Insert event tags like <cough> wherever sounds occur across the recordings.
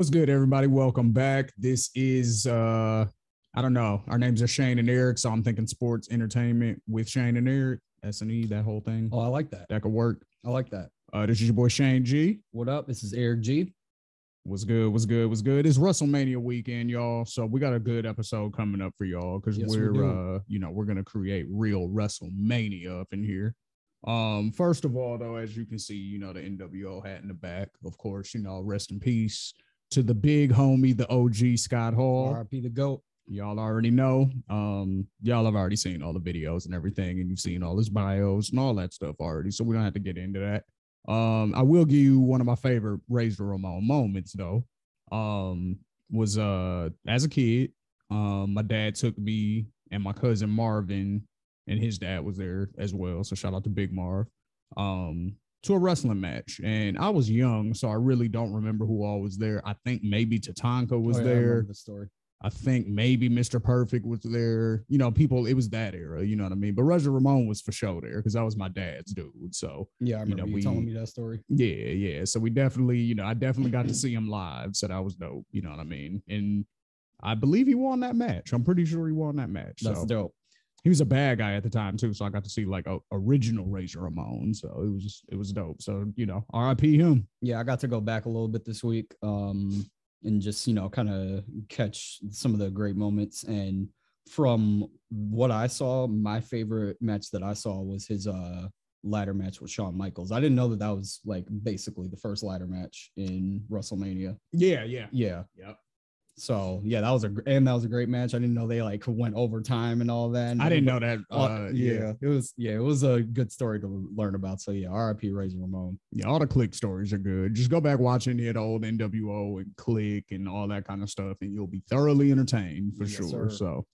What's good, everybody? Welcome back. This is uh I don't know. Our names are Shane and Eric, so I'm thinking sports entertainment with Shane and Eric, S and E, that whole thing. Oh, I like that. That could work. I like that. Uh this is your boy Shane G. What up? This is Eric G. What's good? What's good? What's good? It's WrestleMania weekend, y'all. So we got a good episode coming up for y'all because Yes, we we're do. uh, you know, we're gonna create real WrestleMania up in here. Um, first of all, though, as you can see, you know, the NWO hat in the back, of course, you know, rest in peace to the big homie, the OG Scott Hall. RIP the GOAT. Y'all already know. Um, y'all have already seen all the videos and everything, and you've seen all his bios and all that stuff already. So we don't have to get into that. Um, I will give you one of my favorite Razor Ramon moments though. Um, was uh as a kid, um, my dad took me and my cousin Marvin, and his dad was there as well. So shout out to Big Marv. Um, to a wrestling match, and I was young, so I really don't remember who all was there. I think maybe Tatanka was Oh, yeah, I there. The story. I think maybe Mr. Perfect was there. You know, people, it was that era, you know what I mean? But Razor Ramon was for sure there because that was my dad's dude. So Yeah, I you know, remember you, we- telling me that story. yeah, yeah. So we definitely, you know, I definitely got to see him live. So that was dope. You know what I mean? And I believe he won that match. I'm pretty sure he won that match. That's so dope. He was a bad guy at the time too. So I got to see like a original Razor Ramon. So it was just it was dope. So, you know, RIP him. Yeah, I got to go back a little bit this week, um, and just you know, kind of catch some of the great moments. And from what I saw, my favorite match that I saw was his uh ladder match with Shawn Michaels. I didn't know that that was like basically the first ladder match in WrestleMania. Yeah, yeah. Yeah. Yep. So yeah, that was a and that was a great match. I didn't know they like went overtime and all that. and I didn't know that. <laughs> Uh, Uh, yeah, it was yeah, it was a good story to learn about. So yeah, R.I.P. Razor Ramon. Yeah, all the Kliq stories are good. Just go back watch any of the old NWO and Kliq and all that kind of stuff, and you'll be thoroughly entertained for Yes, sure. sir. So,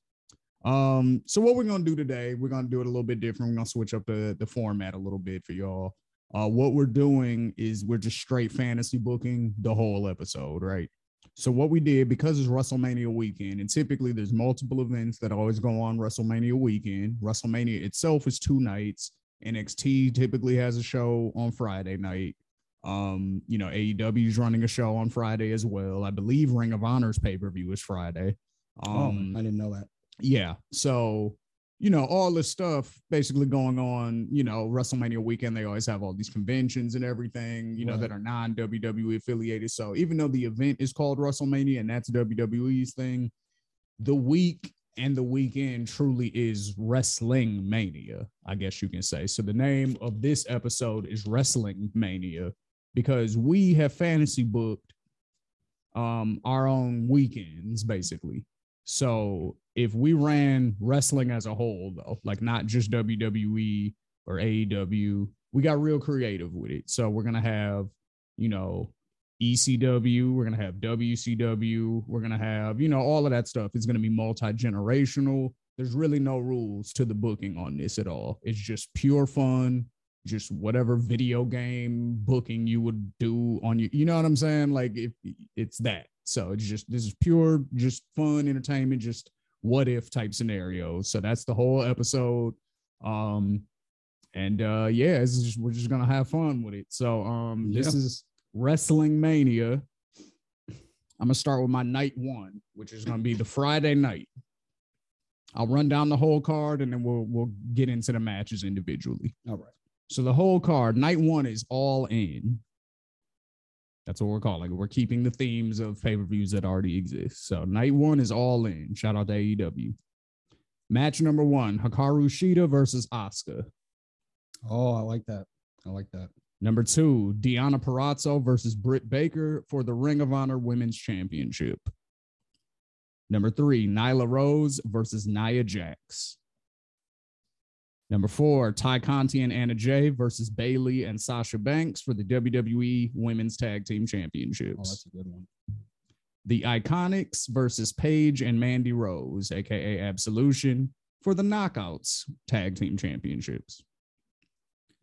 um, so what we're gonna do today, we're gonna do it a little bit different. We're gonna switch up the the format a little bit for y'all. Uh, what we're doing is we're just straight fantasy booking the whole episode, right? So what we did because it's WrestleMania weekend, and typically there's multiple events that always go on WrestleMania weekend. WrestleMania itself is two nights. NXT typically has a show on Friday night. Um, you know, AEW is running a show on Friday as well. I believe Ring of Honor's pay per view is Friday. Um, oh, I didn't know that. yeah. So, you know, all this stuff basically going on, you know, WrestleMania weekend, they always have all these conventions and everything, you know, Right. that are non WWE affiliated. So even though the event is called WrestleMania and that's WWE's thing, the week and the weekend truly is Wrestling Mania, I guess you can say. So the name of this episode is Wrestling Mania because we have fantasy booked um our own weekends basically. So if we ran wrestling as a whole, though, like not just WWE or AEW, we got real creative with it. So we're gonna have, you know, ECW, we're gonna have WCW, we're gonna have, you know, all of that stuff. It's gonna be multi generational. There's really no rules to the booking on this at all. It's just pure fun, just whatever video game booking you would do on you. you know what I'm saying? Like if it's that. So it's just this is pure, just fun entertainment, just what if type scenarios. So that's the whole episode. Um, and uh yeah, just we're just gonna have fun with it. So um this is Wrestling Mania. I'm gonna start with my night one, which is gonna be the Friday night. I'll run down the whole card and then we'll we'll get into the matches individually. All right. So the whole card, night one is all in. That's what we're calling it. We're keeping the themes of pay-per-views that already exist. So night one is all in. Shout out to AEW. Match number one, Hikaru Shida versus Asuka. Oh, I like that. I like that. Number two, Deonna Purrazzo versus Britt Baker for the Ring of Honor Women's Championship. Number three, Nyla Rose versus Nia Jax. Number four, Tay Conti and Anna Jay versus Bayley and Sasha Banks for the WWE Women's Tag Team Oh, Championships. that's a good one. the Iconics versus Paige and Mandy Rose, aka Absolution, for the Knockouts Tag Team Championships.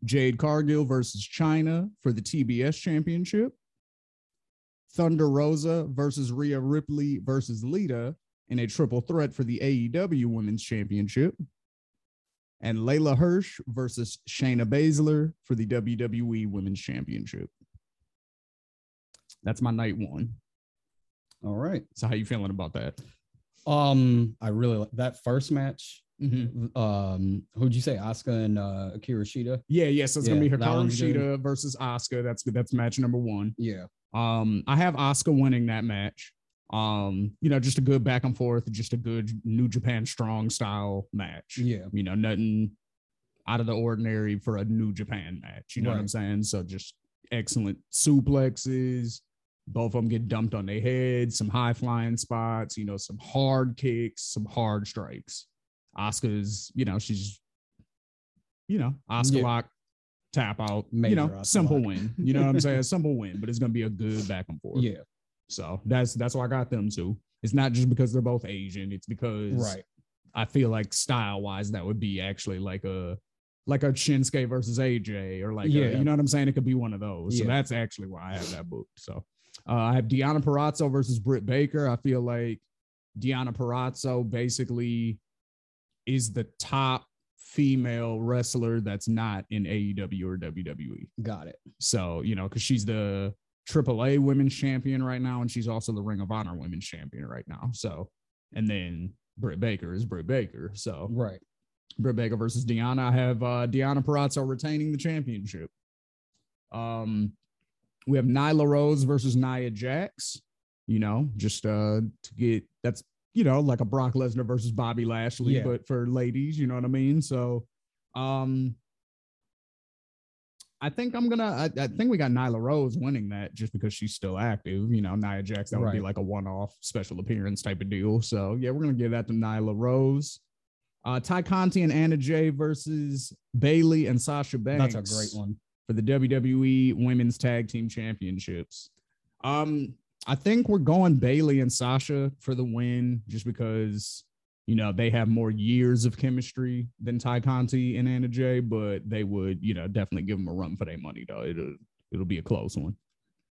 Jade Cargill versus Chyna for the TBS Championship. Thunder Rosa versus Rhea Ripley versus Lita in a triple threat for the AEW Women's Championship. And Leyla Hirsch versus Shayna Baszler for the WWE Women's Championship. That's my night one. All right. So how you feeling about that? Um, I really like that first match. Mm-hmm. Um, who'd you say, Asuka and uh, Akira Shida? Yeah, yeah. So it's gonna be Hikaru. Shida versus Asuka. That's good. That's match number one. Yeah. Um, I have Asuka winning that match. Um, you know, just a good back and forth, just a good New Japan strong style match. Yeah. You know, nothing out of the ordinary for a New Japan match. You know what I'm saying? So just excellent suplexes. Both of them get dumped on their heads, some high flying spots, you know, some hard kicks, some hard strikes. oscar's you know, she's, you know, Asuka Yeah. lock, tap out, you know, simple lock. win. You know what I'm <laughs> saying? simple win, but it's gonna be a good back and forth. Yeah. So that's that's why I got them too. It's not just because they're both Asian. It's because Right. I feel like style wise, that would be actually like a like a Shinsuke versus AJ or like yeah, Yeah. you know what I'm saying? It could be one of those. So that's actually why I have that book. So uh, I have Deonna Purrazzo versus Britt Baker. I feel like Deonna Purrazzo basically is the top female wrestler that's not in AEW or WWE. Got it. So, you know, because she's the AAA women's champion right now, and she's also the Ring of Honor women's champion right now. So, and then Britt Baker is Britt Baker. So, Right. Britt Baker versus Deonna. I have uh, Deonna Purrazzo retaining the championship. Um, we have Nyla Rose versus Nia Jax. You know, just uh to get that's you know like a Brock Lesnar versus Bobby Lashley, Yeah. but for ladies. You know what I mean? So, um, I think I'm gonna. I, I think we got Nyla Rose winning that just because she's still active. You know, Nia Jax that would be like a one-off special appearance type of deal. So yeah, we're gonna give that to Nyla Rose. Uh, Tay Conti and Anna Jay versus Bayley and Sasha Banks. That's a great one. for the WWE Women's Tag Team Championships. Um, I think we're going Bayley and Sasha for the win just because you know they have more years of chemistry than Tay Conti and Anna Jay, but they would you know definitely give them a run for their money though. It'll it'll be a close one.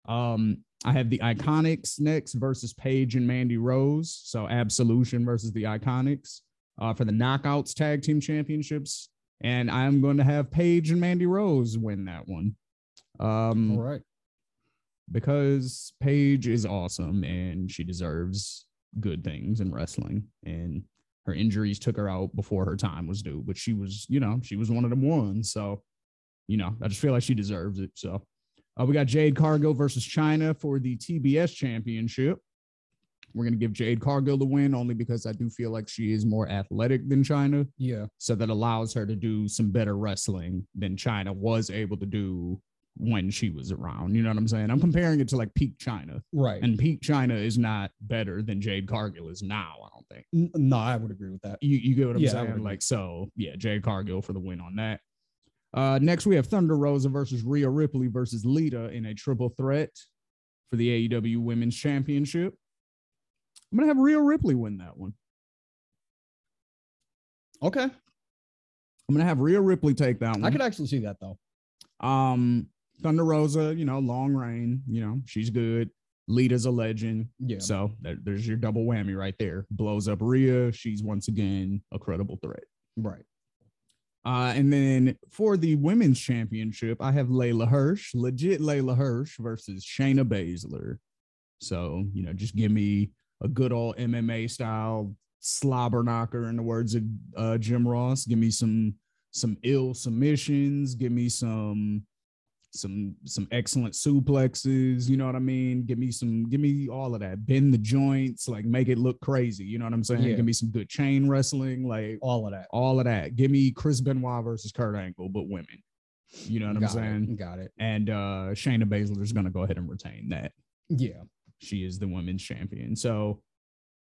Um, I have the Iconics next versus Paige and Mandy Rose. So Absolution versus the Iconics uh, for the Knockouts Tag Team Championships and I'm going to have Paige and Mandy Rose win that one. Um, All right. because Paige is awesome and she deserves good things in wrestling. And her injuries took her out before her time was due, but she was, you know, she was one of them ones. So, you know, I just feel like she deserves it. So, uh, we got Jade Cargill versus Chyna for the TBS championship. We're going to give Jade Cargill the win only because I do feel like she is more athletic than Chyna Yeah. so that allows her to do some better wrestling than Chyna was able to do when she was around. You know what I'm saying? I'm comparing it to like peak Chyna, Right. and peak Chyna is not better than Jade Cargill is now. I don't think. No, I would agree with that. You you get what I'm Yeah, saying? Like so, yeah, Jade Cargill for the win on that. Uh, next we have Thunder Rosa versus Rhea Ripley versus Lita in a triple threat for the AEW Women's Championship. I'm gonna have Rhea Ripley win that one. Okay. I'm gonna have Rhea Ripley take that one. I could actually see that though. Um, Thunder Rosa, you know, long reign, you know, she's good. Lita's a legend. Yeah. So there- there's your double whammy right there. Blows up Rhea. She's once again a credible threat. Right. Uh, and then for the women's championship, I have Leyla Hirsch, legit Leyla Hirsch versus Shayna Baszler. So, you know, just give me a good old MMA style slobber knocker in the words of uh, Jim Ross. Give me some some ill submissions. Give me some some some excellent suplexes. You know what I mean? Give me some. Give me all of that. Bend the joints. Like make it look crazy. You know what I'm saying? Yeah. Give me some good chain wrestling. Like All of that. all of that. Give me Chris Benoit versus Kurt Angle, but women. You know what I'm Got saying? It. Got it. And uh Shayna Baszler is gonna go ahead and retain that. Yeah. She is the women's champion. So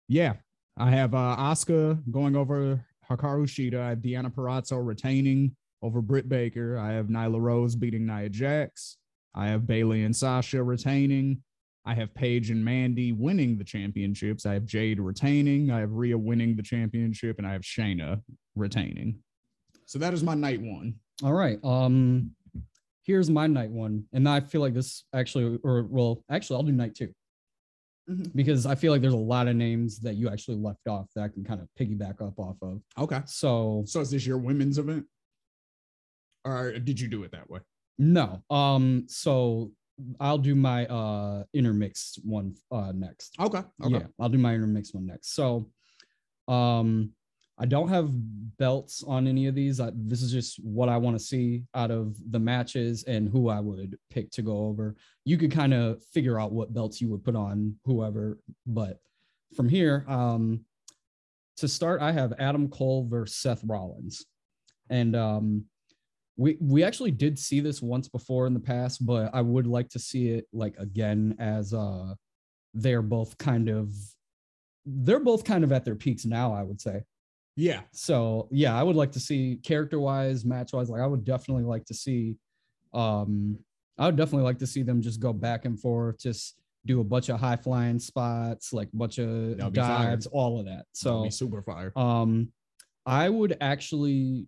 yeah, I have uh Asuka going over Hikaru Shida. I have Deonna Purrazzo retaining over Britt Baker. I have Nyla Rose beating Nia Jax. I have Bayley and Sasha retaining. I have Paige and Mandy winning the championships. I have Jade retaining. I have Rhea winning the championship, and I have Shayna retaining. So that is my night one. All right. Um, here's my night one, and I feel like this actually, or well, actually, I'll do night 2 Mhm. because I feel like there's a lot of names that you actually left off that I can kind of piggyback up off of. Okay. So So is this your women's event? Or did you do it that way? no. Um, so I'll do my uh intermixed one uh next. Okay. Okay. Yeah, I'll do my intermixed one next. So, um, I don't have belts on any of these. I, this is just what I want to see out of the matches and who I would pick to go over. You could kind of figure out what belts you would put on whoever, but from here, um, to start, I have Adam Cole versus Seth Rollins, and um, we we actually did see this once before in the past, but I would like to see it like again as uh, they're both kind of they're both kind of at their peaks now. I would say. Yeah. So yeah, I would like to see character wise, match wise. Like I would definitely like to see, um, I would definitely like to see them just go back and forth, just do a bunch of high flying spots, like a bunch of That'd fire. dives, all of that. So be super fire. um, I would actually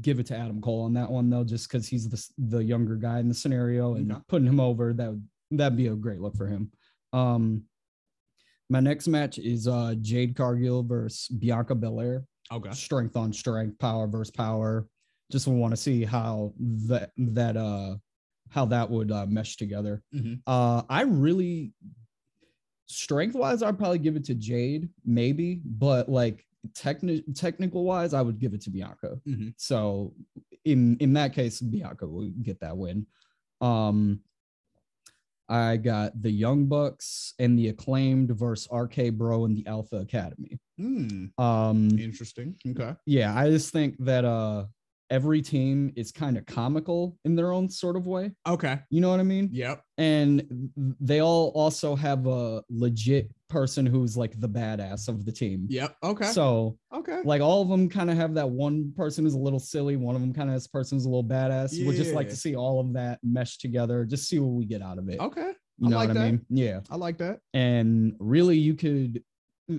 give it to Adam Cole on that one though, just because he's the the younger guy in the scenario and Okay. putting him over that would that'd be a great look for him. Um, my next match is uh Jade Cargill versus Bianca Belair Okay. strength on strength, power versus power. Just want to see how that that uh how that would uh, mesh together. Mhm. Uh I really strength wise, I'd probably give it to Jade, maybe, but like techni- technical wise, I would give it to Bianca. Mhm. So in in that case, Bianca will get that win. Um I got the Young Bucks and the acclaimed versus RK Bro and the Alpha Academy. Hmm. Um Interesting. Okay. yeah i just think that uh every team is kind of comical in their own sort of way Okay. you know what i mean Yep. and they all also have a legit person who's like the badass of the team Yep. Okay. so okay. like all of them kind of have that one person who's a little silly one of them kind of has person who's a little badass We'd just like to see all of that mesh together just see what we get out of it Okay. you I know like what i that. mean yeah I like that. and really you could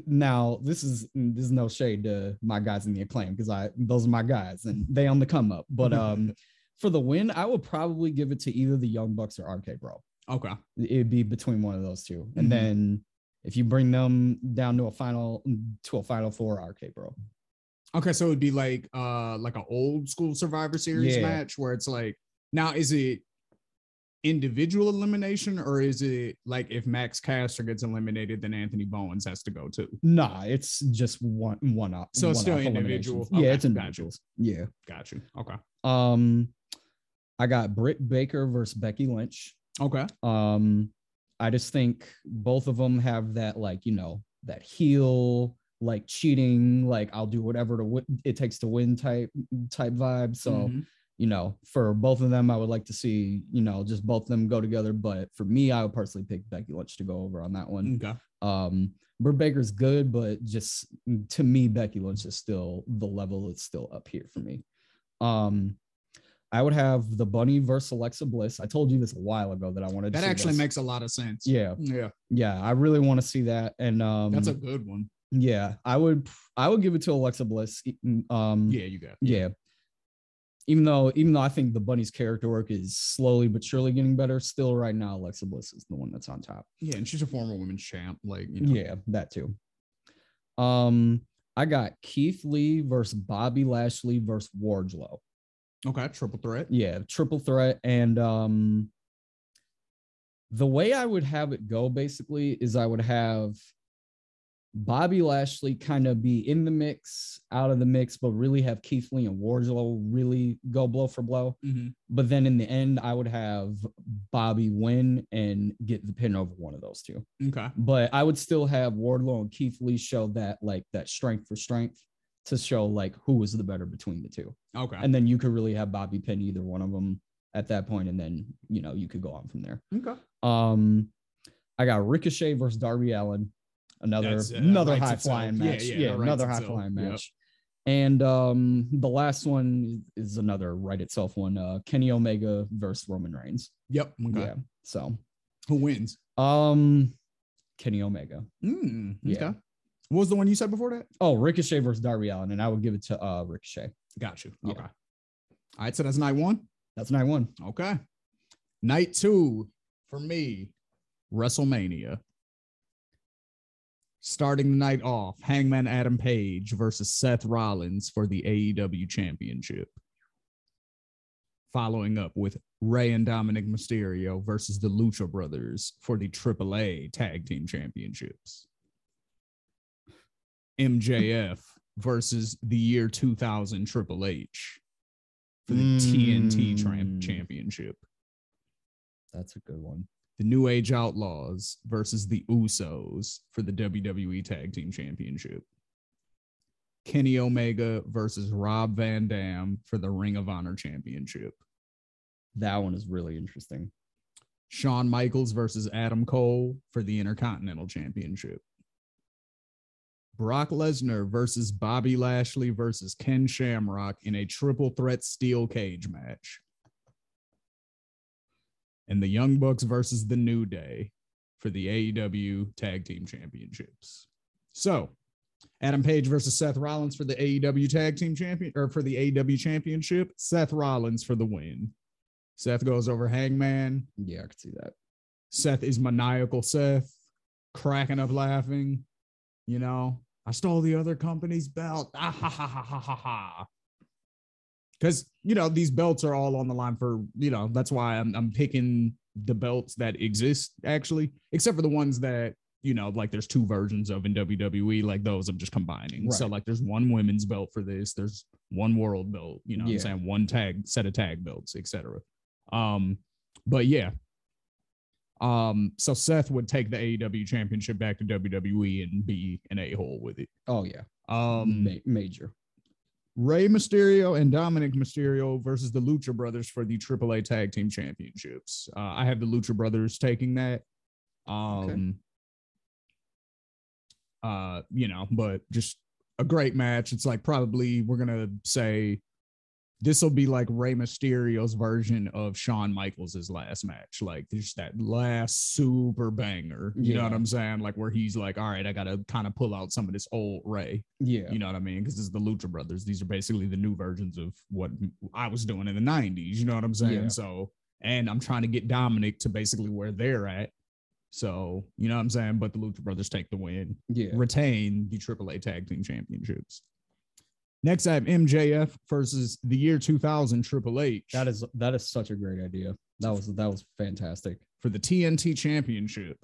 now this is this is no shade to my guys in the acclaim because i those are my guys and they on the come up but um for the win i would probably give it to either the young bucks or rk bro Okay. it'd be between one of those 2 and Mhm. then if you bring them down to a final to a final four rk bro Okay. So it'd be like uh like an old school Survivor Series Yeah. match where it's like now is it individual elimination or is it like if Max Caster gets eliminated then Anthony Bowens has to go too? nah it's just one one up So it's still individual. eliminations. yeah Okay, it's individuals yeah Got you. Okay. um i got britt baker versus becky lynch Okay. Um, I just think both of them have that like you know that heel like cheating like I'll do whatever to win, it takes to win type type vibe. So Mhm. You know for both of them, I would like to see you know just both of them go together. But for me, I would personally pick Becky Lynch to go over on that one. Okay. Um, Britt Baker's good, but just to me, Becky Lynch is still the level. that's still up here for me. Um, I would have the Bunny versus Alexa Bliss. I told you this a while ago that I wanted. to That actually this. makes a lot of sense. Yeah, Yeah. yeah. I really want to see that, and um, That's a good one. yeah. I would, I would give it to Alexa Bliss. Um, Yeah, you got. yeah. Even though, even though I think the Bunny's character work is slowly but surely getting better, still right now Alexa Bliss is the one that's on top. Yeah, and she's a former women's champ. Like, you know. Yeah, that too. Um, I got Keith Lee versus Bobby Lashley versus Wardlow. Okay, triple threat. Yeah, triple threat. And um the way I would have it go basically is I would have Bobby Lashley kind of be in the mix, out of the mix, but really have Keith Lee and Wardlow really go blow for blow. Mm-hmm. But then in the end, I would have Bobby win and get the pin over one of those two Okay. but I would still have Wardlow and Keith Lee show that like that strength for strength to show like who was the better between the two. Okay. And then you could really have Bobby pin either one of them at that point, and then you know you could go on from there. okay. Um, I got Ricochet versus Darby Allin, another uh, another high flying Yeah, match. yeah, Yeah, writes another high itself. flying Yep. match. And um, the last one is another right itself one. Uh, Kenny Omega versus Roman Reigns. Yep. Okay. Yeah. So, Who wins? um, Kenny Omega. Mm, Yeah. What was the one you said before that? Oh, Ricochet versus Darby Allin, and I would give it to uh Ricochet. Got you. Yeah. Okay. All right. So that's night one. That's night one. Okay. Night two for me, WrestleMania. Starting the night off, Hangman Adam Page versus Seth Rollins for the AEW Championship. following up with Rey and Dominic Mysterio versus the Lucha Brothers for the AAA Tag Team Championships. MJF versus the year 2000 Triple H for the TNT Tram Mm. Championship. That's a good one. The New Age Outlaws versus the Usos for the WWE Tag Team Championship. Kenny Omega versus Rob Van Dam for the Ring of Honor Championship. That one is really interesting. Shawn Michaels versus Adam Cole for the Intercontinental Championship. Brock Lesnar versus Bobby Lashley versus Ken Shamrock in a triple threat steel cage match. And the Young Bucks versus the New Day for the AEW Tag Team Championships. So, Adam Page versus Seth Rollins for the AEW Tag Team Champion or for the AEW Championship. Seth Rollins for the win. Seth goes over Hangman. Yeah, I could see that. Seth is maniacal Seth, cracking up laughing. You know, I stole the other company's belt. Ah, ha, ha, ha, ha, ha, ha. Because, you know, these belts are all on the line for, you know, that's why I'm, I'm picking the belts that exist actually, except for the ones that, you know, like there's two versions of in WWE, like those I'm just combining. So, like, there's one women's belt for this, there's one world belt, you know Yeah. I'm saying? One tag, set of tag belts, etc. Um, but yeah, um, so Seth would take the AEW championship back to WWE and be an a-hole with it. Oh yeah, Um, Ma- major. Rey Mysterio and Dominic Mysterio versus the Lucha Brothers for the AAA Tag Team Championships. Uh, I have the Lucha Brothers taking that. Um, uh, you know, but just a great match. It's like probably we're gonna say this will be like Rey Mysterio's version of Shawn Michaels' last match. Like there's that last super banger. You know what I'm saying? Like where he's like, all right, I gotta kind of pull out some of this old Rey. Yeah, You know what I mean? Because this is the Lucha Brothers. These are basically the new versions of what I was doing in the 90s. You know what I'm saying? Yeah. So, and I'm trying to get Dominic to basically where they're at. So, you know what I'm saying? But the Lucha Brothers take the win, yeah. retain the AAA Tag Team Championships. Next, I have MJF versus the year 2000 Triple H That is that is such a great idea. That was that was fantastic. for the TNT Championship.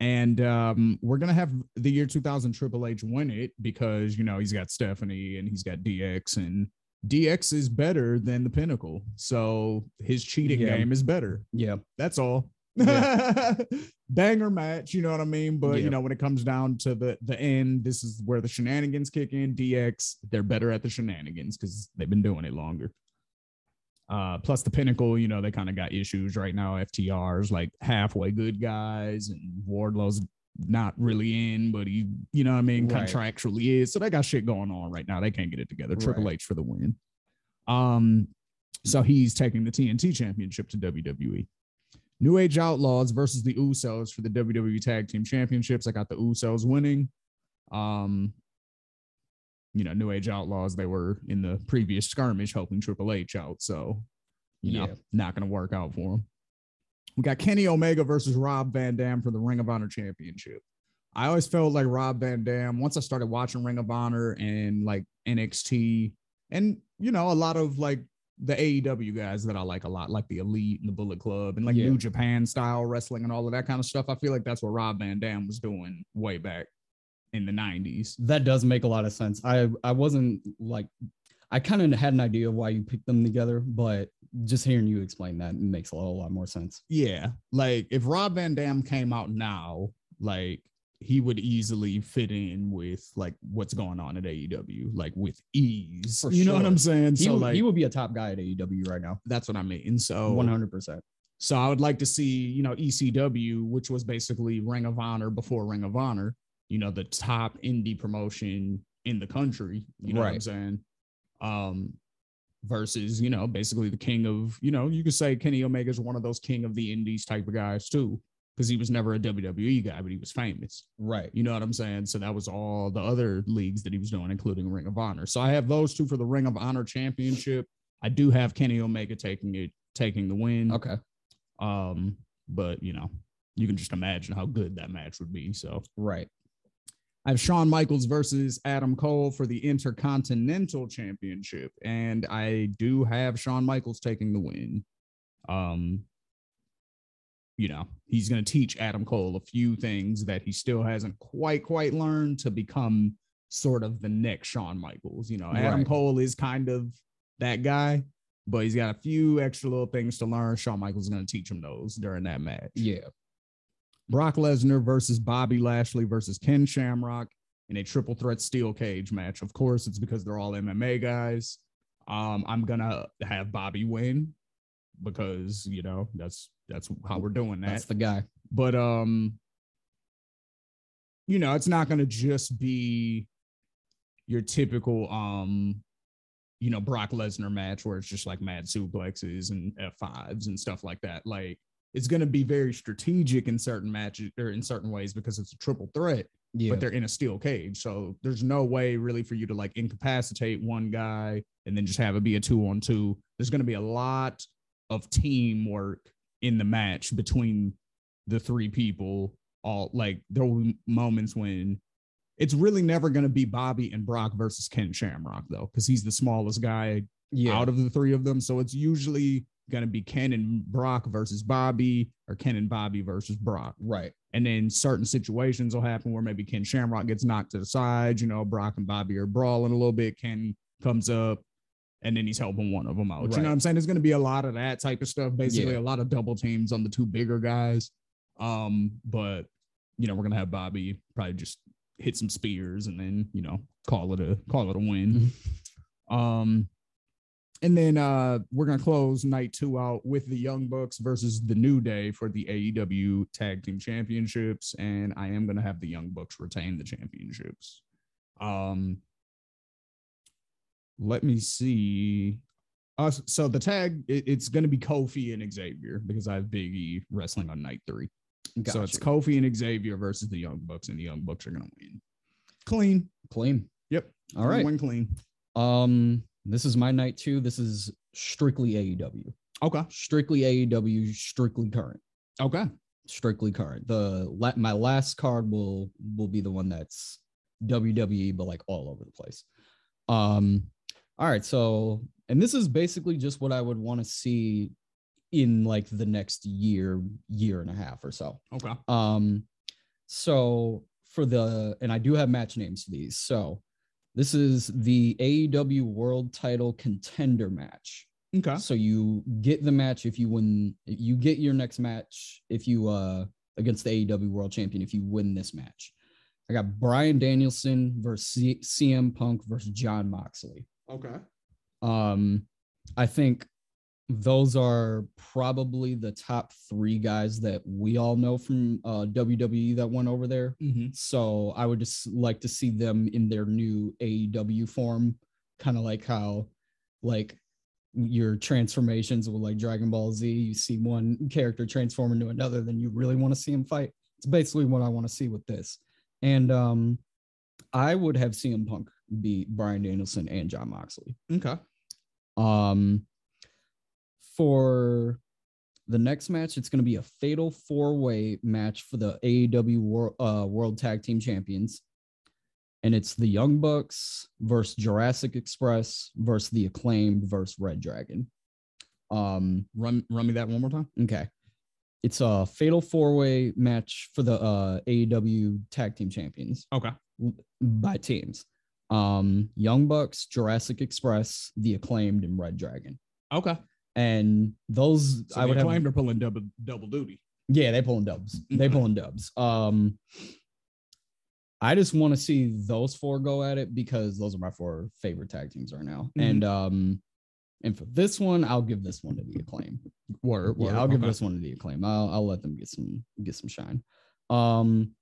And um, we're gonna have the year 2000 Triple H win it because you know he's got Stephanie and he's got DX and DX is better than the Pinnacle, so his cheating Yeah. game is better. Yeah, That's all. Yeah. <laughs> Banger match, you know what I mean? But Yeah. you know, when it comes down to the the end, this is where the shenanigans kick in. DX, they're better at the shenanigans because they've been doing it longer. Uh, plus the pinnacle, you know, they kind of got issues right now. FTR's like halfway good guys, and Wardlow's not really in, but he, you know what I mean, Right. contractually is. So they got shit going on right now. They can't get it together. Triple Right. H for the win. Um, so he's taking the TNT championship to WWE. New Age Outlaws versus the Usos for the WWE Tag Team Championships. I got the Usos winning. Um, you know, New Age Outlaws, they were in the previous skirmish helping Triple H out. So, you know, Yeah. not going to work out for them. We got Kenny Omega versus Rob Van Dam for the Ring of Honor Championship. I always felt like Rob Van Dam, once I started watching Ring of Honor and like NXT and, you know, a lot of like the AEW guys that I like a lot, like the Elite and the Bullet Club and like Yeah. New Japan style wrestling and all of that kind of stuff. I feel like that's what Rob Van Dam was doing way back in the 90s. that does make a lot of sense. I I wasn't like I kind of had an idea of why you picked them together, but just hearing you explain that makes a lot, lot more sense. Yeah. Like if Rob Van Dam came out now, like he would easily fit in with like what's going on at AEW, like with ease. For you know what. I'm saying? He, so would- like he would be a top guy at AEW right now. that's what I mean. So One hundred percent. So I would like to see, you know, ECW, which was basically Ring of Honor before Ring of Honor, you know, the top indie promotion in the country. You know what I'm saying? Um, versus, you know, basically the king of, you know, you could say Kenny Omega is one of those king of the indies type of guys too, because he was never a WWE guy, but he was famous. Right. You know what I'm saying? So that was all the other leagues that he was doing, including Ring of Honor. So I have those two for the Ring of Honor championship. I do have Kenny Omega taking it, taking the win. Okay. Um, but you know, you can just imagine how good that match would be. So Right. I have Shawn Michaels versus Adam Cole for the Intercontinental Championship, and I do have Shawn Michaels taking the win. Um, you know, he's going to teach Adam Cole a few things that he still hasn't quite quite learned to become sort of the next Shawn Michaels. You know, Adam Right. Cole is kind of that guy, but he's got a few extra little things to learn. Shawn Michaels is going to teach him those during that match. Yeah. Brock Lesnar versus Bobby Lashley versus Ken Shamrock in a triple threat steel cage match. Of course, it's because they're all MMA guys. Um, I'm gonna have Bobby win because you know that's that's how we're doing that. That's the guy. but um, you know, it's not gonna just be your typical um, you know, Brock Lesnar match where it's just like mad suplexes and F5s and stuff like that. Like it's going to be very strategic in certain matches or in certain ways because it's a triple threat, Yeah. but they're in a steel cage. So there's no way really for you to like incapacitate one guy and then just have it be a two on two. There's going to be a lot of teamwork in the match between the three people. All like there will be moments when it's really never going to be Bobby and Brock versus Ken Shamrock though, because he's the smallest guy yeah. out of the three of them. So it's usually going to be Ken and Brock versus Bobby or Ken and Bobby versus Brock. right. And then certain situations will happen where maybe Ken Shamrock gets knocked to the side. You know, Brock and Bobby are brawling a little bit. Ken comes up and then he's helping one of them out. You know what I'm saying? There's going to be a lot of that type of stuff. Basically, Yeah. a lot of double teams on the two bigger guys. Um, but you know, we're gonna have Bobby probably just hit some spears and then you know call it a call it a win. Um, and then uh, we're gonna close night two out with the Young Bucks versus the New Day for the AEW Tag Team Championships, and I am gonna have the Young Bucks retain the championships. Um, let me see. Uh, so the tag it- it's gonna be Kofi and Xavier because I have Big E wrestling on night three. Gotcha. So it's Kofi and Xavier versus the Young Bucks, and the Young Bucks are gonna win. Clean. clean. Yep. All right. Win clean. Um, this is my night two. This is strictly AEW. Okay. Strictly AEW, strictly current. Okay. Strictly current. The la- my last card will will be the one that's WWE, but like all over the place. Um, all right, so and this is basically just what I would want to see in like the next year, year and a half or so. Okay. Um, so for the and I do have match names for these. So this is the AEW World Title Contender match. Okay. So you get the match if you win. You get your next match if you uh against the AEW World Champion if you win this match. I got Bryan Danielson versus C- CM Punk versus Jon Moxley. Okay. Um, I think those are probably the top three guys that we all know from uh, WWE that went over there. Mm-hmm. So I would just like to see them in their new AEW form, kind of like how, like, your transformations with like Dragon Ball Z, you see one character transform into another, then you really want to see him fight. It's basically what I want to see with this. And um, I would have CM Punk beat Bryan Danielson and Jon Moxley. Okay. Um, for the next match, it's going to be a fatal four way match for the AEW World, uh, World Tag Team Champions. And it's the Young Bucks versus Jurassic Express versus the Acclaimed versus Red Dragon. Um, Run run me that one more time. okay. It's a fatal four way match for the uh, AEW Tag Team Champions Okay. by teams. Um, Young Bucks, Jurassic Express, the Acclaimed, and Red Dragon Okay. and those So I would claim have. are pulling double double duty. Yeah, they pulling dubs. <laughs> They Okay. pulling dubs. Um, I just want to see those four go at it because those are my four favorite tag teams right now. Mhm. And um, and for this one, I'll give this one to the acclaim. Word. Yeah, I'll give this one to the acclaim. I'll I'll let them get some get some shine. Um,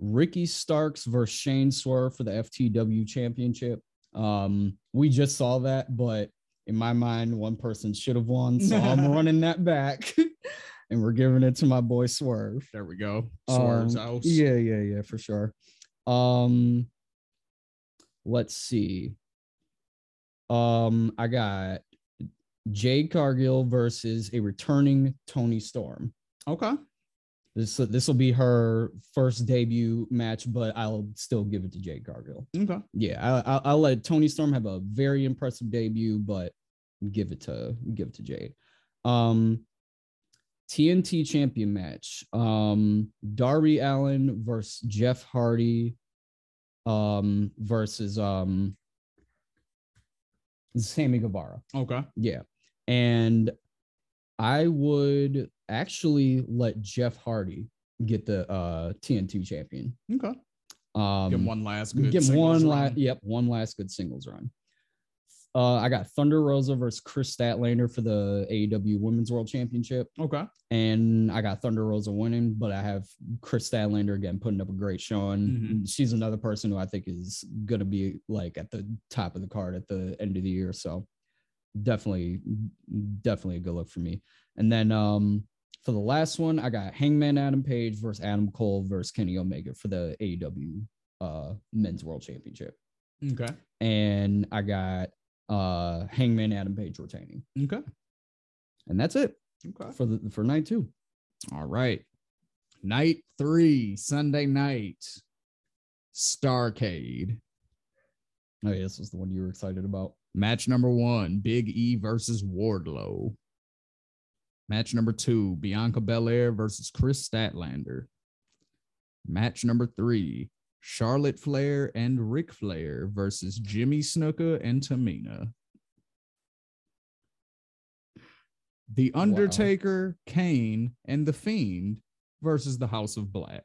Ricky Starks versus Shane Swerve for the FTW Championship. Um, we just saw that, but in my mind, one person should have won, so I'm <laughs> running that back, <laughs> and we're giving it to my boy Swerve. There we go. Swerve's Um, house. Yeah, yeah, yeah, for sure. Um, let's see. Um, I got Jade Cargill versus a returning Toni Storm. Okay. This this will be her first debut match, but I'll still give it to Jade Cargill. Okay. Yeah, I, I, I'll let Toni Storm have a very impressive debut, but give it to give it to Jade. Um, TNT champion match. Um, Darby Allin versus Jeff Hardy. Um, versus um, Sammy Guevara. Okay. Yeah. And I would actually let Jeff Hardy get the uh TNT champion. Okay. Um Give him one last good. give him one run. last yep, one last good singles run. Uh I got Thunder Rosa versus Kris Statlander for the AEW Women's World Championship. Okay. And I got Thunder Rosa winning, but I have Kris Statlander again putting up a great showing. Mhm. She's another person who I think is gonna be like at the top of the card at the end of the year. So definitely, definitely a good look for me. And then um for the last one, I got Hangman Adam Page versus Adam Cole versus Kenny Omega for the AEW uh Men's World Championship. Okay. And I got uh Hangman Adam Page retaining. Okay. And that's it Okay. for the for night two. All right. Night three, Sunday night. Starcade. Oh, yeah, this was the one you were excited about. Match number one, Big E versus Wardlow. Match number two, Bianca Belair versus Kris Statlander. Match number three, Charlotte Flair and Ric Flair versus Jimmy Snuka and Tamina. The Undertaker, Kane, and The Fiend versus the House of Black.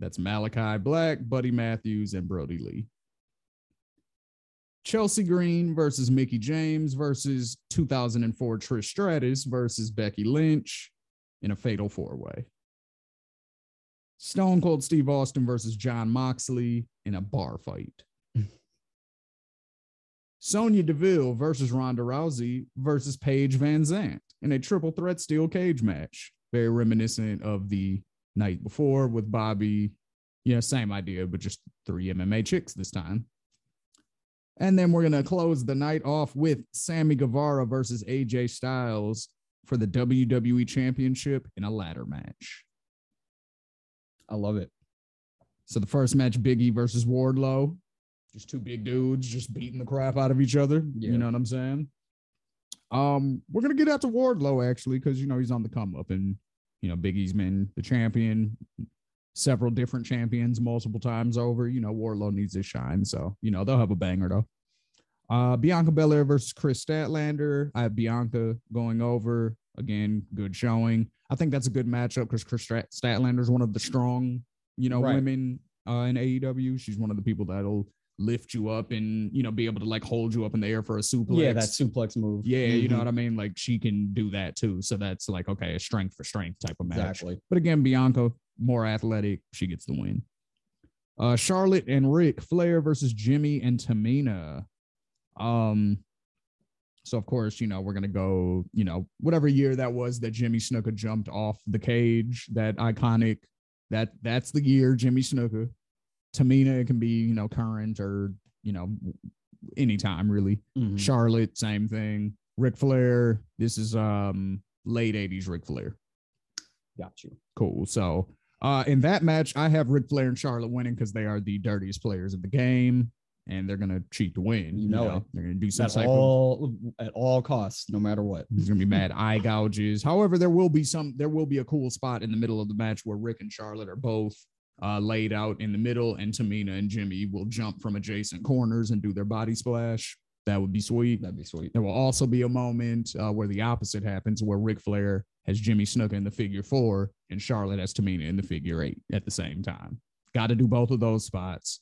That's Malakai Black, Buddy Matthews, and Brody Lee. Chelsea Green versus Mickie James versus 2004 Trish Stratus versus Becky Lynch in a fatal four way. Stone Cold Steve Austin versus Jon Moxley in a bar fight. <laughs> Sonya Deville versus Ronda Rousey versus Paige Van Zant in a triple threat steel cage match. Very reminiscent of the night before with Bobby. Yeah, same idea, but just three MMA chicks this time. And then we're going to close the night off with Sammy Guevara versus AJ Styles for the WWE Championship in a ladder match. I love it. So the first match, Biggie versus Wardlow, just two big dudes just beating the crap out of each other. Yeah. You know what I'm saying? Um, we're gonna get out to Wardlow actually because you know he's on the come up, and you know Big E's been the champion, several different champions multiple times over. You know Wardlow needs his shine, so you know they'll have a banger though. Uh, Bianca Belair versus Kris Statlander. I have Bianca going over again. Good showing. I think that's a good matchup because Kris Statlander is one of the strong, you know, Right. women uh, in AEW. She's one of the people that'll lift you up and you know be able to like hold you up in the air for a suplex. Yeah, that suplex move. Yeah, you know Mhm. what I mean. Like she can do that too. So that's like okay, a strength for strength type of match. Exactly. But again, Bianca more athletic. She gets the win. Uh, Charlotte and Ric Flair versus Jimmy and Tamina. Um, so of course, you know we're gonna go. You know whatever year that was that Jimmy Snuka jumped off the cage. That iconic. That that's the year Jimmy Snuka. Tamina it can be you know current or you know anytime really. Mhm. Charlotte, same thing. Ric Flair. This is um late 80s Ric Flair. Got you. Cool. So uh in that match, I have Ric Flair and Charlotte winning because they are the dirtiest players in the game and they're gonna cheat to win. You know it. They're gonna do some At of all at all costs, no matter what. there's gonna be mad <laughs> eye gouges. However, there will be some there will be a cool spot in the middle of the match where Ric and Charlotte are both uh laid out in the middle and Tamina and Jimmy will jump from adjacent corners and do their body splash. That would be sweet. That'd be sweet. There will also be a moment uh, where the opposite happens, where Ric Flair has Jimmy Snuka in the figure four and Charlotte has Tamina in the figure eight at the same time. Got to do both of those spots.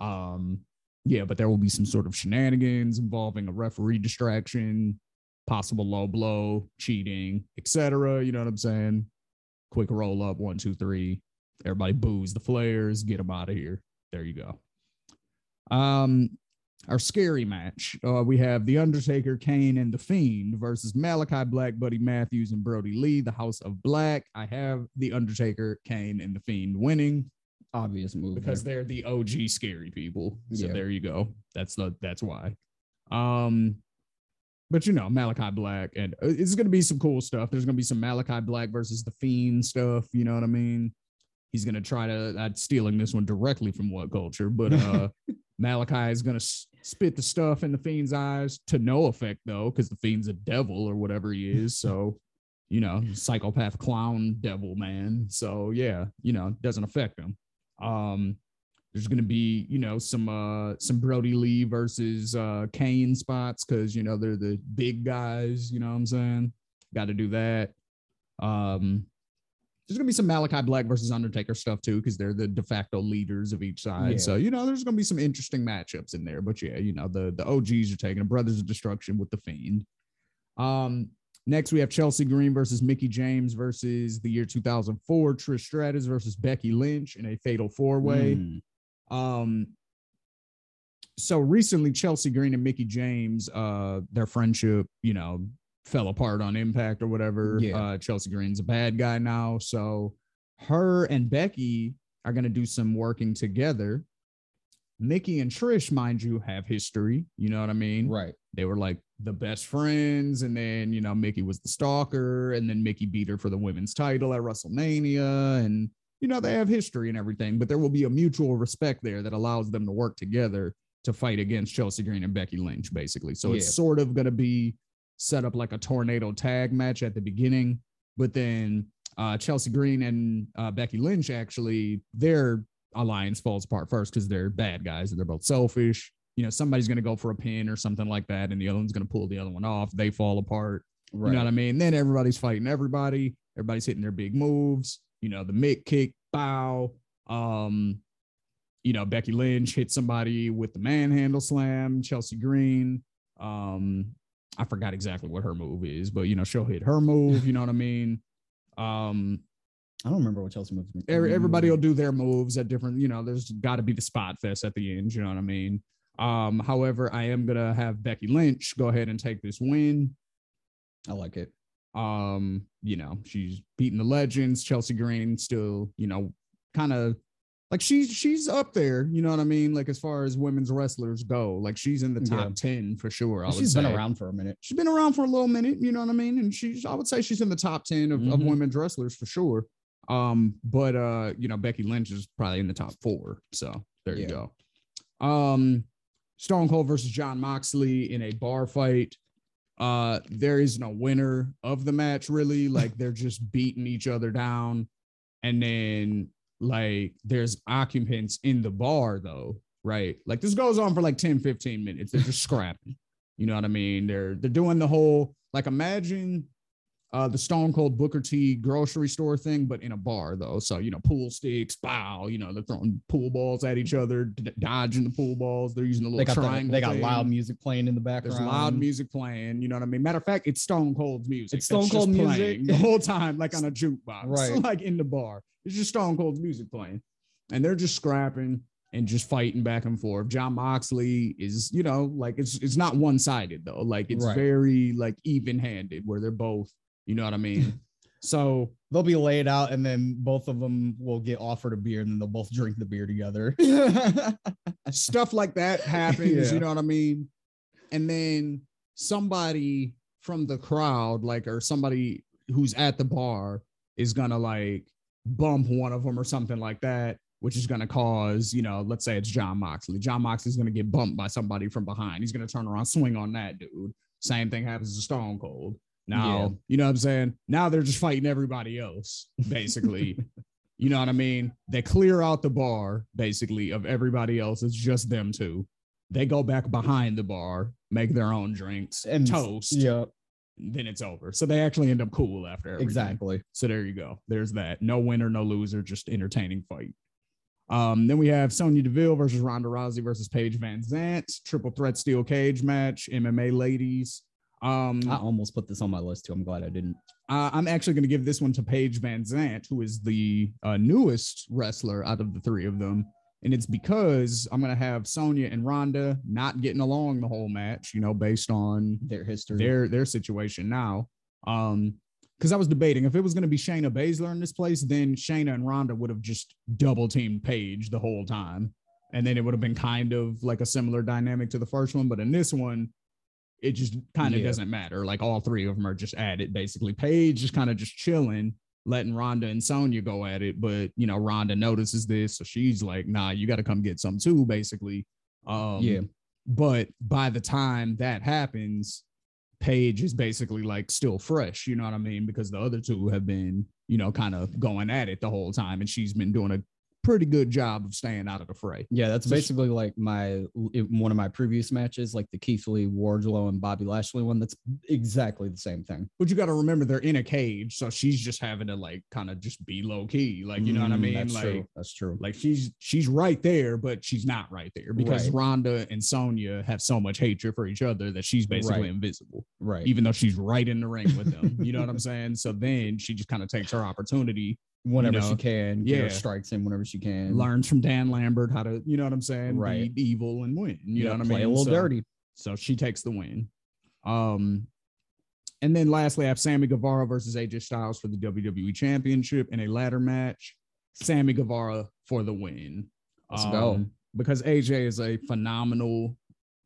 Um, yeah, but there will be some sort of shenanigans involving a referee distraction, possible low blow, cheating, etc. You know what I'm saying? Quick roll up, one, two, three. Everybody boos the Flairs, get them out of here. There you go. Um, our scary match. Uh, we have The Undertaker, Kane, and The Fiend versus Malakai Black, Buddy Matthews, and Brody Lee, the House of Black. I have The Undertaker, Kane, and The Fiend winning Obvious move. because there. they're the OG scary people. So Yeah. there you go. That's the that's why. Um but you know, Malakai Black, and uh, it's gonna be some cool stuff. There's gonna be some Malakai Black versus the Fiend stuff. You know what I mean? He's gonna try to. I'm stealing this one directly from What Culture, but uh, <laughs> Malakai is gonna spit the stuff in the Fiend's eyes to no effect though, because the Fiend's a devil or whatever he is. So, you know, psychopath clown devil man. So yeah, you know, doesn't affect him. Um, there's gonna be, you know, some uh some Brody Lee versus uh Kane spots because you know they're the big guys, you know what I'm saying? Gotta do that. Um there's gonna be some Malakai Black versus Undertaker stuff too, because they're the de facto leaders of each side. Yeah. So, you know, there's gonna be some interesting matchups in there. But yeah, you know, the the OGs are taking the Brothers of Destruction with the Fiend. Um, next we have Chelsea Green versus Mickie James versus the year 2004, Trish Stratus versus Becky Lynch in a fatal four-way. Mm. Um, so recently, Chelsea Green and Mickie James, uh, their friendship, you know, fell apart on Impact or whatever. Yeah. Uh, Chelsea Green's a bad guy now, so her and Becky are gonna do some working together. Mickie and Trish, mind you, have history. You know what I mean? Right. They were like the best friends, and then you know Mickie was the stalker, and then Mickie beat her for the women's title at WrestleMania, and you know they have history and everything. But there will be a mutual respect there that allows them to work together to fight against Chelsea Green and Becky Lynch, basically. So Yeah. it's sort of going to be set up like a tornado tag match at the beginning, but then uh, Chelsea Green and uh, Becky Lynch actually their alliance falls apart first because they're bad guys and they're both selfish. You know, somebody's going to go for a pin or something like that, and the other one's going to pull the other one off. They fall apart. Right. You know what I mean? Then everybody's fighting everybody. Everybody's hitting their big moves. You know, the Mick kick, bow. Um, you know, Becky Lynch hit somebody with the manhandle slam. Chelsea Green. Um, I forgot exactly what her move is, but you know, she'll hit her move. You know what I mean? Um, I don't remember what Chelsea moved. every, everybody will do their moves at different, you know, there's got to be the spot fest at the end. You know what I mean? Um, however, I am gonna have Becky Lynch go ahead and take this win. I like it. Um, you know, she's beating the legends. Chelsea Green still, you know, kind of like she's she's up there, you know what I mean? Like as far as women's wrestlers go, like she's in the top Yeah. 10 for sure. I She's been say. around for a minute. She's been around for a little minute, you know what I mean? And she's I would say she's in the top 10 of, of Mhm. women's wrestlers for sure. Um, but uh, you know, Becky Lynch is probably in the top four. So there you go. Um, Stone Cold versus Jon Moxley in a bar fight. Uh, there is no winner of the match, really. Like they're just beating each other down. And then like there's occupants in the bar though, right? Like this goes on for like 10, 15 minutes. They're just scrapping. You know what I mean? They're they're doing the whole like imagine uh the Stone Cold Booker T grocery store thing, but in a bar though. So you know, pool sticks, bow. You know, they're throwing pool balls at each other, d- dodging the pool balls. They're using the They little got the, triangle. they got thing. loud music playing in the background. There's loud music playing. You know what I mean? Matter of fact, it's Stone Cold's music. It's Stone Cold music. playing the whole time, like on a jukebox, <laughs> Right. Like in the bar. It's just Stone Cold's music playing, and they're just scrapping and just fighting back and forth. Jon Moxley is, you know, like it's it's not one sided though. Like it's Right. very like even handed, where they're both. You know what I <laughs> mean? so They'll be laid out, and then both of them will get offered a beer, and then they'll both drink the beer together. <laughs> stuff like that happens, Yeah. you know what I mean? And then somebody from the crowd, like, or somebody who's at the bar is gonna like bump one of them or something like that, which is gonna cause, you know, let's say it's Jon Moxley. Jon Moxley's gonna get bumped by somebody from behind. He's gonna turn around, swing on that dude. Same thing happens to Stone Cold. Now, Yeah. you know what I'm saying? Now they're just fighting everybody else, basically. <laughs> You know what I mean? They clear out the bar basically of everybody else. It's just them two. They go back behind the bar, make their own drinks, and toast. Yeah, Then it's over. So they actually end up cool after everything. exactly. So there you go. There's that. No winner, no loser, just entertaining fight. Um, then we have Sonya Deville versus Ronda Rousey versus Paige VanZant, triple threat steel cage match, MMA ladies. Um, I almost put this on my list too. I'm glad I didn't. uh, I'm actually going to give this one to Paige VanZant, who is the uh, newest wrestler out of the three of them. And it's because I'm going to have Sonya and Ronda not getting along the whole match, you know, based on Their history. their their situation now. Um, because I was debating if it was going to be Shayna Baszler in this place, then Shayna and Ronda would have just double teamed Paige the whole time, and then it would have been kind of like a similar dynamic to the first one. But in this one, it just kind of Yeah. doesn't matter. Like all three of them are just at it basically. Paige is kind of just chilling, letting Ronda and Sonya go at it. But you know, Ronda notices this, so she's like, nah, you got to come get some too, basically. Um, Yeah. But by the time that happens, Paige is basically like still fresh, you know what I mean? Because the other two have been, you know, kind of going at it the whole time, and she's been doing a pretty good job of staying out of the fray. Yeah, that's So basically like my one of my previous matches, like the Keith Lee, Wardlow, and Bobby Lashley one. That's exactly the same thing. But you got to remember they're in a cage, so she's just having to like kind of just be low key, like you know what I Mm, mean? That's like, true. That's true. like she's she's right there, but she's not right there because Right. Ronda and Sonya have so much hatred for each other that she's basically Right. invisible, Right. even though she's right in the ring with them. you know what I'm saying? So then she just kind of takes her opportunity, whenever know, she can, yeah. strikes in whenever she can. learns from Dan Lambert how to, you know what I'm saying? Right. Be evil and win. You Yeah, know what I play mean? a little So- dirty. So she takes the win. Um, and then lastly, I have Sammy Guevara versus AJ Styles for the WWE Championship in a ladder match. Sammy Guevara for the win. Let's go. Because AJ is a phenomenal,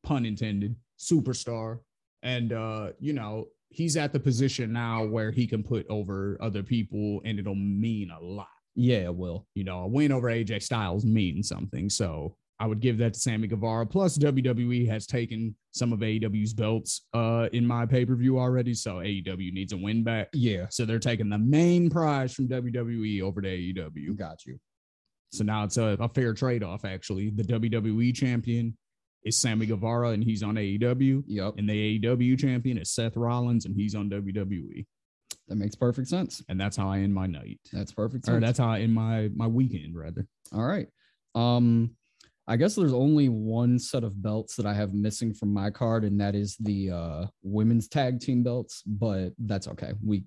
pun intended, superstar. And uh, you know, he's at the position now where he can put over other people and it'll mean a lot Yeah, it will. you know, a win over AJ Styles means something. So I would give that to Sammy Guevara. Plus, WWE has taken some of AEW's belts uh, in my pay per view already. So AEW needs a win back. Yeah, So they're taking the main prize from WWE over to AEW. got you. So now it's a, a fair trade off, actually. The WWE champion is Sammy Guevara, and he's on AEW. Yep, And the AEW champion is Seth Rollins, and he's on WWE. that makes perfect sense. And that's how I end my night. That's perfect Or that's how I end my my weekend, rather. All right. Um, I guess there's only one set of belts that I have missing from my card, and that is the uh women's tag team belts, but that's okay. We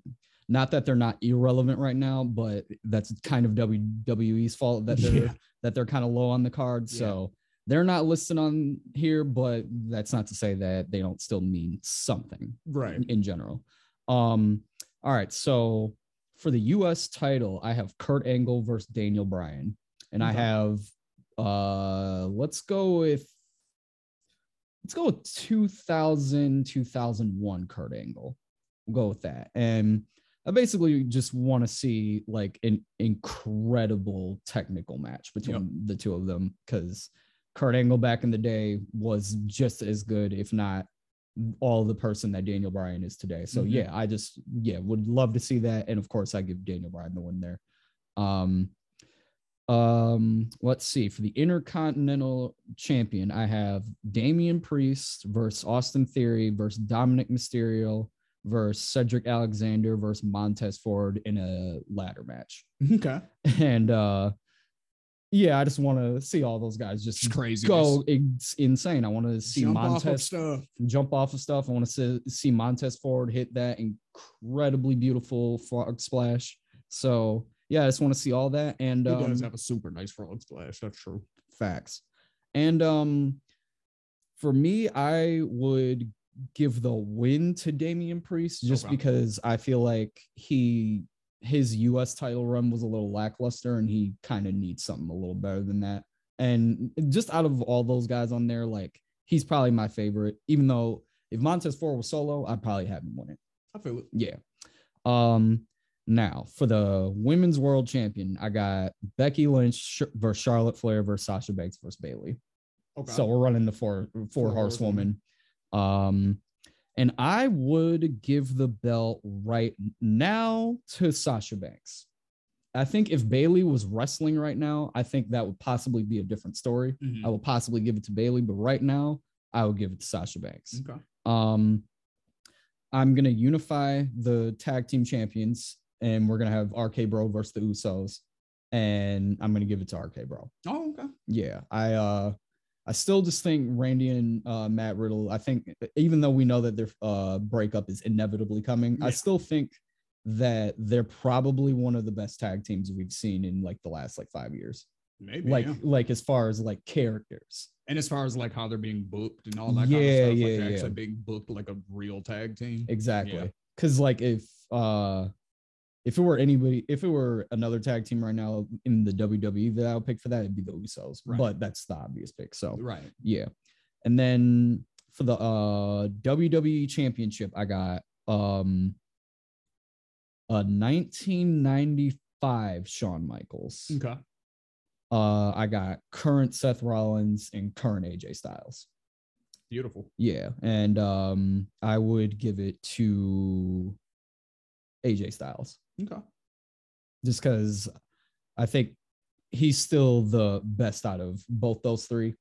not that they're not irrelevant right now, but that's kind of WWE's fault that they're <laughs> Yeah. that they're kind of low on the card. Yeah. So they're not listed on here, but that's not to say that they don't still mean something Right. in general. Um, all right, so for the US title, I have Kurt Angle versus Daniel Bryan, and I have uh let's go with let's go with 2000 2001 Kurt Angle. We'll go with that. And I basically just want to see like an incredible technical match between the two of them because Kurt Angle back in the day was just as good, if not all the person that Daniel Bryan is today. So Mhm. yeah, I just yeah would love to see that, and of course I give Daniel Bryan the win there. Um, um, let's see for the Intercontinental Champion, I have Damian Priest versus Austin Theory versus Dominik Mysterio versus Cedric Alexander versus Montez Ford in a ladder match, Okay. <laughs> and uh, yeah, I just want to see all those guys just Just crazy. go ins- insane. I want to see jump off of Montez stuff. jump off of stuff. I want to see, see Montez Ford hit that incredibly beautiful frog splash. So yeah, I just want to see all that and He um, does have a super nice frog splash. That's true. facts. And um, for me, I would give the win to Damian Priest just Okay. because I feel like he his US title run was a little lackluster and he kind of needs something a little better than that. And just out of all those guys on there, like he's probably my favorite, even though if Montez Ford was solo, I'd probably have him win it. I feel it. Yeah. Um now for the women's world champion, I got Becky Lynch versus Charlotte Flair versus Sasha Banks versus Bayley. Okay. So we're running the four four Four horsewoman. Um and I would give the belt right now to Sasha Banks. I think if Bayley was wrestling right now, I think that would possibly be a different story. Mhm. I will possibly give it to Bayley, but right now I would give it to Sasha Banks. okay. Um, I'm gonna unify the tag team champions, and we're gonna have RK Bro versus the Usos, and I'm gonna give it to RK Bro. Oh, okay. Yeah, I uh, I still just think Randy and uh, Matt Riddle. I think even though we know that their uh breakup is inevitably coming, I still think that they're probably one of the best tag teams we've seen in like the last like five years. Maybe. like yeah. like as far as like characters. And as far as like how they're being booked and all that Yeah, kind of stuff, yeah, like they're yeah. actually being booked like a real tag team. Exactly. Cause like if uh if it were anybody, if it were another tag team right now in the WWE that I would pick for that, it'd be the Usos. Right. But that's the obvious pick. So Right. yeah. And then for the uh WWE championship, I got um a 1995 Shawn Michaels. Okay. Uh I got current Seth Rollins and current AJ Styles. Beautiful. Yeah, and um I would give it to AJ Styles Okay. just because I think he's still the best out of both those three.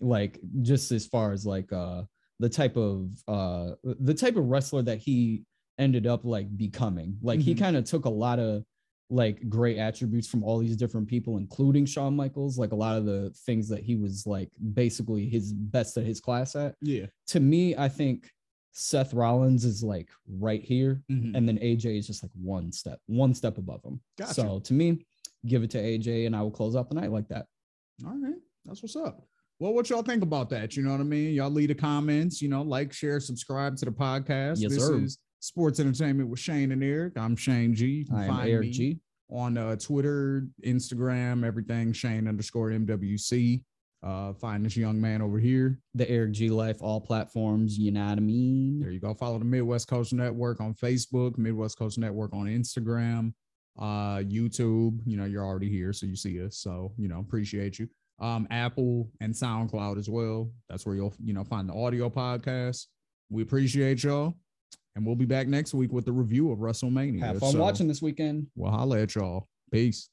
Like just as far as like uh the type of uh the type of wrestler that he ended up like becoming. Like he Mhm. kind of took a lot of like great attributes from all these different people, including Shawn Michaels. Like a lot of the things that he was like basically his best at his class at. Yeah. To me, I think Seth Rollins is like right here Mhm. and then AJ is just like one step, one step above him. Gotcha. So to me, give it to AJ, and I will close out the night like that. All right. That's what's up. Well, what y'all think about that? You know what I mean? Y'all leave the comments, you know, like, share, subscribe to the podcast. Yes, this sir. is Sports Entertainment with Shane and Eric. I'm Shane G. You can I am find Eric me G. on uh, Twitter, Instagram, everything, Shane underscore MWC. Uh, find this young man over here. The Eric G Life, all platforms. You know what I mean? There you go. Follow the Midwest Coast Network on Facebook, Midwest Coast Network on Instagram, uh, YouTube. You know, you're already here, so you see us. So, you know, appreciate you. Um, Apple and SoundCloud as well. That's where you'll, you know, find the audio podcast. We appreciate y'all. And we'll be back next week with the review of WrestleMania. Have fun So, watching this weekend. We'll holla at y'all. Peace.